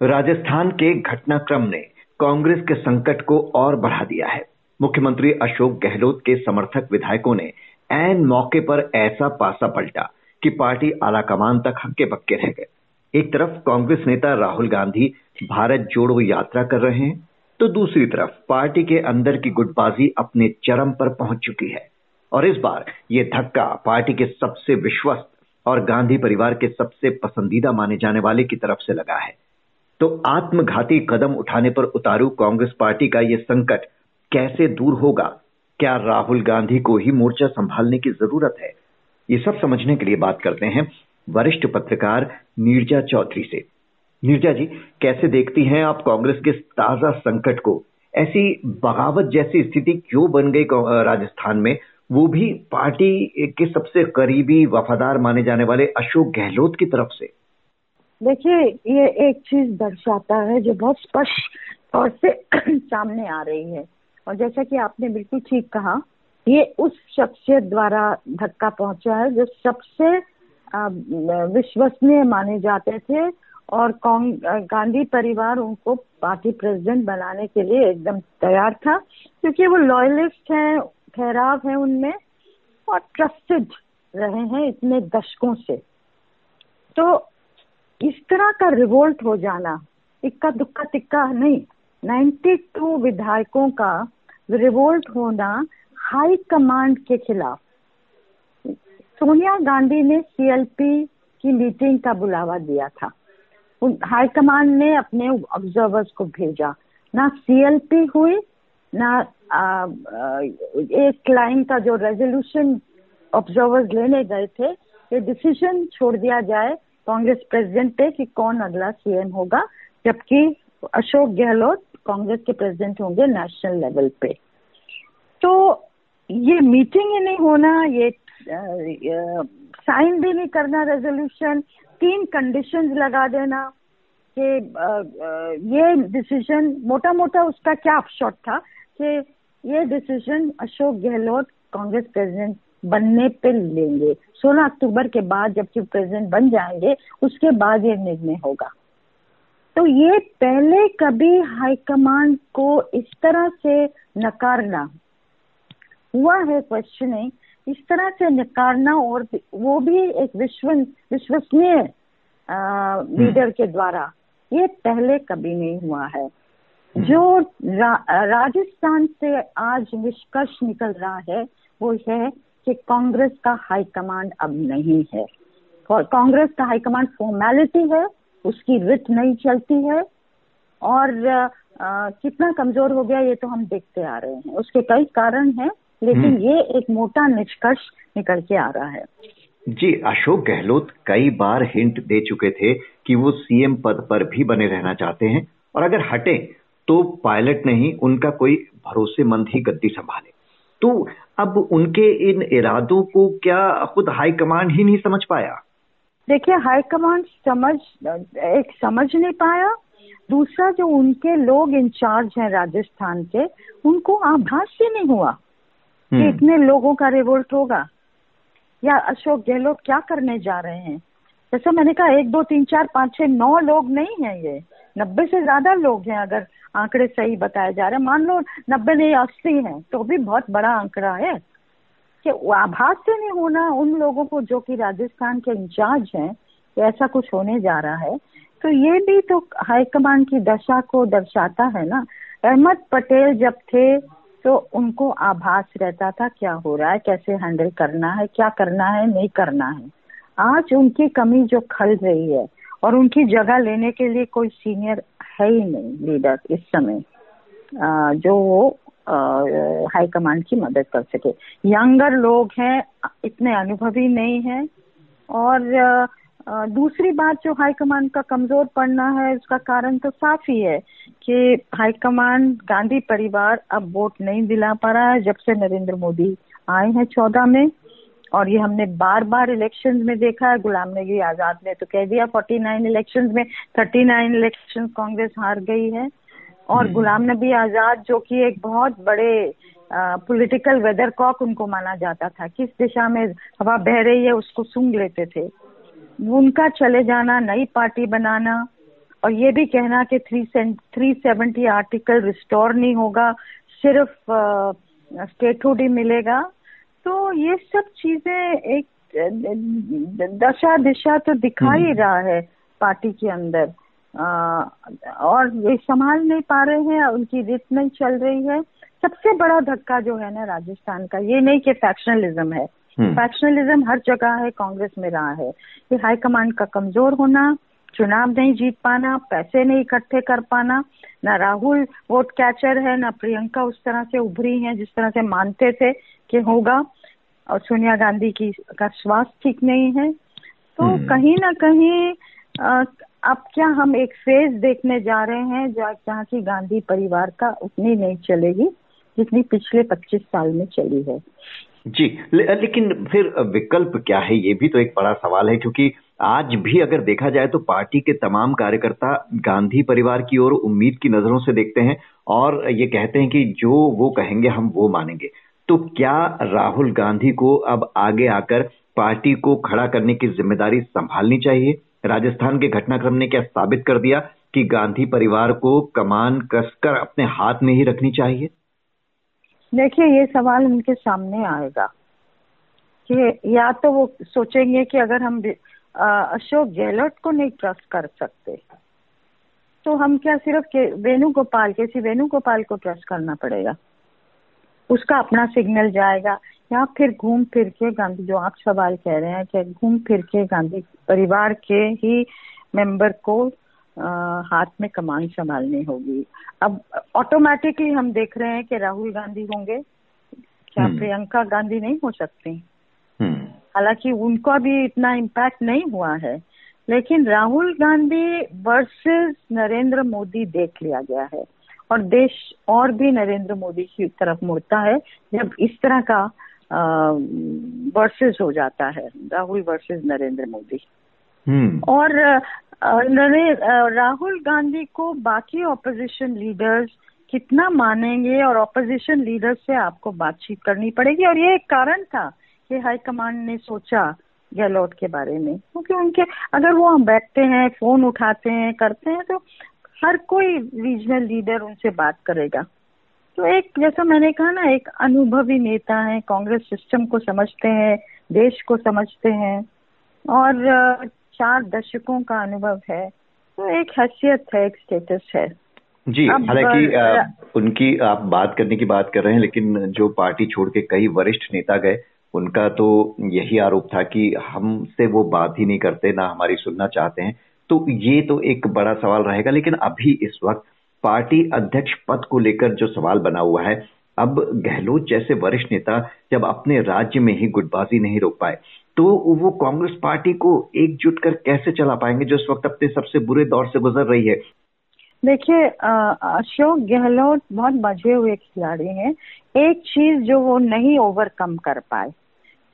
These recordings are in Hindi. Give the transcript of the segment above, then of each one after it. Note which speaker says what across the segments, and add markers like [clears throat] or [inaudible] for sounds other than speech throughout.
Speaker 1: राजस्थान के घटनाक्रम ने कांग्रेस के संकट को और बढ़ा दिया है। मुख्यमंत्री अशोक गहलोत के समर्थक विधायकों ने ऐन मौके पर ऐसा पासा पलटा कि पार्टी आलाकमान तक हक्के बक्के रह गए। एक तरफ़ कांग्रेस नेता राहुल गांधी भारत जोड़ो यात्रा कर रहे हैं तो दूसरी तरफ़ पार्टी के अंदर की गुटबाजी अपने चरम पर पहुँच चुकी है। और इस बार ये धक्का पार्टी के सबसे विश्वस्त और गांधी परिवार के सबसे पसंदीदा माने जाने वाले की तरफ़ से लगा है। तो आत्मघाती कदम उठाने पर उतारू कांग्रेस पार्टी का ये संकट कैसे दूर होगा? क्या राहुल गांधी को ही मोर्चा संभालने की ज़रूरत है? ये सब समझने के लिए बात करते हैं वरिष्ठ पत्रकार नीरजा चौधरी से। नीरजा जी, कैसे देखती हैं आप कांग्रेस के ताज़ा संकट को? ऐसी बगावत जैसी स्थिति क्यों बन गई राजस्थान में? वो भी पार्टी के सबसे करीबी वफादार माने जाने वाले अशोक गहलोत की तरफ़ से।
Speaker 2: देखिए, ये एक चीज़ दर्शाता है जो बहुत स्पष्ट तौर से [clears throat] सामने आ रही है। और जैसा कि आपने बिल्कुल ठीक कहा, ये उस शख्सियत द्वारा धक्का पहुँचा है जो सबसे विश्वसनीय माने जाते थे और गांधी परिवार उनको पार्टी प्रेसिडेंट बनाने के लिए एकदम तैयार था, क्योंकि वो लॉयलिस्ट हैं, ठहराव है उनमें और ट्रस्टेड रहे हैं इतने दशकों से। तो इस तरह का रिवोल्ट हो जाना इक्का दुक्का तिक्का नहीं। 92 विधायकों का रिवोल्ट होना हाई कमांड के खिलाफ। सोनिया गांधी ने सीएलपी की मीटिंग का बुलावा दिया था। हाई कमांड ने अपने ऑब्जर्वर्स को भेजा। ना सीएलपी हुई ना आ, एक लाइन का जो रेजोल्यूशन ऑब्जर्वर्स लेने गए थे ये डिसीज़न छोड़ दिया जाए कांग्रेस प्रेसिडेंट पे कि कौन अगला सीएम होगा, जबकि अशोक गहलोत कांग्रेस के प्रेसिडेंट होंगे नेशनल लेवल पे। तो ये मीटिंग ही नहीं होना, ये साइन भी नहीं करना रेजोल्यूशन तीन कंडीशंस लगा देना कि ये डिसीज़न मोटा मोटा उसका क्या अपशॉट था कि ये डिसीज़न अशोक गहलोत कांग्रेस प्रेसिडेंट बनने पे लेंगे। 16 अक्टूबर के बाद जब चीफ प्रेसिडेंट बन जाएँगे उसके बाद ये निर्णय होगा। तो ये पहले कभी हाईकमांड को इस तरह से नकारना हुआ है क्वेश्चनिंग इस तरह से नकारना और वो भी एक विश्व विश्वसनीय लीडर हम्म। के द्वारा ये पहले कभी नहीं हुआ है। जो रा, राजस्थान से आज निष्कर्ष निकल रहा है वो है कि कांग्रेस का हाईकमांड अब नहीं है। और कांग्रेस का हाईकमांड फॉर्मेलिटी है उसकी रिट नहीं चलती है। और आ, कितना कमज़ोर हो गया ये तो हम देखते आ रहे हैं। उसके कई कारण हैं लेकिन हम्म। ये एक मोटा निष्कर्ष निकल के आ रहा है।
Speaker 1: जी अशोक गहलोत कई बार हिंट दे चुके थे कि वो सीएम पद पर भी बने रहना चाहते हैं। और अगर हटे तो पायलट नहीं उनका कोई भरोसेमंद ही गद्दी संभाले। तो अब उनके इन इरादों को क्या खुद हाईकमांड ही नहीं समझ पाया?
Speaker 2: देखिए हाईकमांड समझ एक समझ नहीं पाया। दूसरा जो उनके लोग इंचार्ज हैं राजस्थान के उनको आभास ही नहीं हुआ कि हम्म। इतने लोगों का रिवोल्ट होगा। या अशोक गहलोत क्या करने जा रहे हैं? जैसे मैंने कहा एक दो तीन चार पाँच छह नौ लोग नहीं है ये। नब्बे से ज़्यादा लोग हैं अगर आंकड़े सही बताए जा रहे हैं। मान लो नब्बे नहीं, अस्सी हैं तो भी बहुत बड़ा आंकड़ा है। कि आभास से नहीं होना, उन लोगों को जो कि राजस्थान के इंचार्ज हैं ऐसा कुछ होने जा रहा है। तो ये भी तो हाईकमान की दशा को दर्शाता है ना। अहमद पटेल जब थे तो उनको आभास रहता था, क्या हो रहा है, कैसे हैंडल करना है, क्या करना है, नहीं करना है। आज उनकी कमी जो खल रही है और उनकी जगह लेने के लिए कोई सीनियर है ही नहीं लीडर इस समय जो वो हाई कमांड की मदद कर सके। यंगर लोग हैं, इतने अनुभवी नहीं है, और दूसरी बात जो हाई कमांड का कमज़ोर पड़ना है, उसका कारण तो साफ़ ही है कि हाई कमांड गांधी परिवार अब वोट नहीं दिला पा रहा है, जब से नरेंद्र मोदी आए हैं चौदह में। और ये हमने बार बार इलेक्शन में देखा है। गुलाम नबी आज़ाद ने तो कह दिया 49 इलेक्शन में 39 इलेक्शन कांग्रेस हार गई है। और हम्म। गुलाम नबी आज़ाद जो कि एक बहुत बड़े पॉलिटिकल वेदर कॉक उनको माना जाता था किस दिशा में हवा बह रही है उसको सूंघ लेते थे। उनका चले जाना नई पार्टी बनाना और ये भी कहना कि three three seventy article restore नहीं होगा सिर्फ़ स्टेटहुड ही मिलेगा। तो ये सब चीज़ें एक दशा दिशा तो दिखा ही हम्म। रहा है पार्टी के अंदर आ, और ये संभाल नहीं पा रहे हैं उनकी रित नहीं चल रही है सबसे बड़ा धक्का जो है ना राजस्थान का ये नहीं कि फैक्शनलिज्म है फैक्शनलिज्म हम्म। हर जगह है कांग्रेस में रहा है ये हाईकमांड का कमज़ोर होना चुनाव नहीं जीत पाना पैसे नहीं इकट्ठे कर पाना ना राहुल वोट कैचर है ना प्रियंका उस तरह से उभरी है जिस तरह से मानते थे कि होगा और सोनिया गांधी की का स्वास्थ्य ठीक नहीं है तो हम्म। कहीं ना कहीं आ, अब क्या हम एक फ़ेज़ देखने जा रहे हैं जहाँ की गांधी परिवार का उतनी नहीं चलेगी जितनी पिछले 25 साल में चली है
Speaker 1: जी ले, लेकिन फिर विकल्प क्या है ये भी तो एक बड़ा सवाल है क्योंकि आज भी अगर देखा जाए तो पार्टी के तमाम कार्यकर्ता गांधी परिवार की ओर उम्मीद की नज़रों से देखते हैं और ये कहते हैं कि जो वो कहेंगे हम वो मानेंगे। तो क्या राहुल गांधी को अब आगे आकर पार्टी को खड़ा करने की ज़िम्मेदारी संभालनी चाहिए? राजस्थान के घटनाक्रम ने क्या साबित कर दिया कि गांधी परिवार को कमान कसकर अपने हाथ में ही रखनी चाहिए?
Speaker 2: देखिए, ये सवाल उनके सामने आएगा कि या तो वो सोचेंगे कि अगर हम अशोक गहलोत को नहीं ट्रस्ट कर सकते। तो हम क्या सिर्फ़ के वेणुगोपाल के सी वेणुगोपाल को ट्रस्ट करना पड़ेगा? उसका अपना सिग्नल जाएगा। या फिर घूम फिर के गांधी जो आप सवाल कह रहे हैं कि घूम फिर के गांधी परिवार के ही मेंबर को आ, हाथ में कमान संभालनी होगी। अब ऑटोमेटिकली हम देख रहे हैं कि राहुल गांधी होंगे। क्या हम्म। प्रियंका गांधी नहीं हो सकती। हालाँकि उनका भी इतना इम्पैक्ट नहीं हुआ है। लेकिन राहुल गांधी वर्सेस नरेंद्र मोदी देख लिया गया है। और देश और भी नरेंद्र मोदी की तरफ़ मुड़ता है जब इस तरह का वर्सेस हो जाता है राहुल वर्सेस नरेंद्र मोदी। हम्म। और राहुल गांधी को बाकी ऑपोजिशन लीडर्स कितना मानेंगे और ऑपोजिशन लीडर्स से आपको बातचीत करनी पड़ेगी। और ये एक कारण था कि हाईकमांड ने सोचा गहलोत के बारे में। क्योंकि उनके अगर वो हम बैठते हैं फ़ोन उठाते हैं करते हैं तो हर कोई रीजनल लीडर उनसे बात करेगा। तो एक जैसा मैंने कहा ना एक अनुभवी नेता है कांग्रेस सिस्टम को समझते हैं देश को समझते हैं और चार दशकों का अनुभव है तो एक हैसियत है एक स्टेटस है।
Speaker 1: जी हालाँकि उनकी आप बात करने की बात कर रहे हैं लेकिन जो पार्टी छोड़ के कई वरिष्ठ नेता गए उनका तो यही आरोप था कि हमसे वो बात ही नहीं करते, ना हमारी सुनना चाहते हैं। तो ये तो एक बड़ा सवाल रहेगा, लेकिन अभी इस वक्त पार्टी अध्यक्ष पद को लेकर जो सवाल बना हुआ है, अब गहलोत जैसे वरिष्ठ नेता जब अपने राज्य में ही गुटबाजी नहीं रोक पाए तो वो कांग्रेस पार्टी को एकजुट कर कैसे चला पाएँगे, जो इस वक्त अपने सबसे बुरे दौर से गुजर रही है?
Speaker 2: देखिए अशोक गहलोत बहुत बजे हुए खिलाड़ी हैं। एक चीज़ जो वो नहीं ओवरकम कर पाए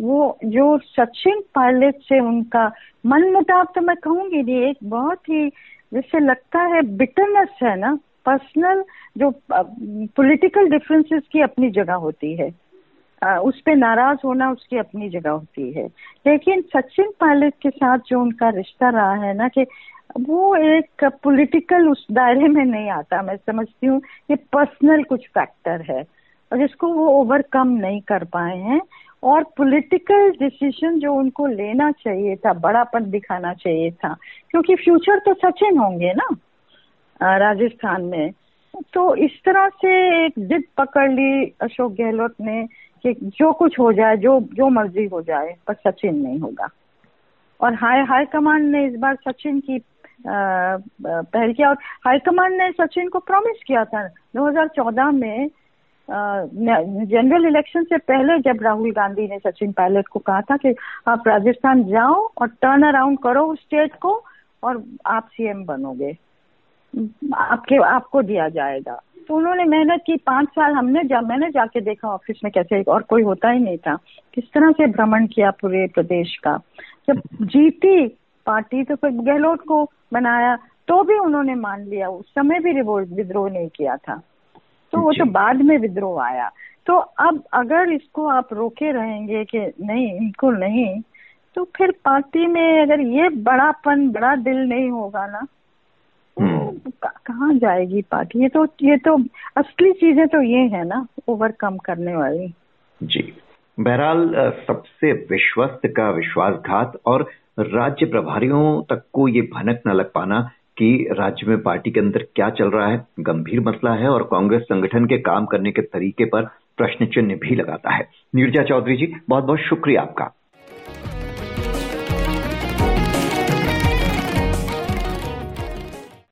Speaker 2: वो जो सचिन पायलट से उनका मन मुटाव तो मैं कहूँगी नहीं एक बहुत ही जैसे लगता है बिटरनेस है ना पर्सनल जो पॉलिटिकल डिफरेंसेस की अपनी जगह होती है। आ, उस पर नाराज़ होना उसकी अपनी जगह होती है। लेकिन सचिन पायलट के साथ जो उनका रिश्ता रहा है ना कि वो एक पॉलिटिकल उस दायरे में नहीं आता। मैं समझती हूँ ये पर्सनल कुछ फैक्टर है और जिसको वो ओवरकम नहीं कर पाए हैं। और पॉलिटिकल डिसीज़न जो उनको लेना चाहिए था, बड़ापन दिखाना चाहिए था, क्योंकि फ्यूचर तो सचिन होंगे ना राजस्थान में। तो इस तरह से एक जिद पकड़ ली अशोक गहलोत ने कि जो कुछ हो जाए, जो जो मर्ज़ी हो जाए, पर सचिन नहीं होगा। और हाई हाई कमांड ने इस बार सचिन की पहल किया और हाईकमांड ने सचिन को प्रॉमिस किया था। 2014 में जनरल इलेक्शन से पहले जब राहुल गांधी ने सचिन पायलट को कहा था कि आप राजस्थान जाओ और टर्न अराउंड करो उस स्टेट को और आप सीएम बनोगे। आपके, आपको दिया जाएगा। तो उन्होंने मेहनत की, पाँच साल हमने जा, मैंने जाके देखा ऑफ़िस में कैसे और कोई होता ही नहीं था। किस तरह से भ्रमण किया पूरे प्रदेश का। जब जीती पार्टी तो फिर गहलोत को बनाया तो भी उन्होंने मान लिया। उस समय भी विद्रोह नहीं किया था। तो वो तो बाद में विद्रोह आया। तो अब अगर इसको आप रोके रहेंगे कि नहीं इनको नहीं तो फिर पार्टी में अगर ये बड़ापन बड़ा दिल नहीं होगा ना तो कहाँ जाएगी पार्टी? ये तो ये तो असली चीज़ें तो ये है ना ओवरकम करने वाली।
Speaker 1: जी। बहरहाल सबसे विश्वस्त का विश्वासघात और राज्य प्रभारियों तक को ये भनक न लग पाना कि राज्य में पार्टी के अंदर क्या चल रहा है, गंभीर मसला है और कांग्रेस संगठन के काम करने के तरीके पर प्रश्न चिन्ह भी लगाता है। नीरजा चौधरी जी बहुत बहुत शुक्रिया आपका।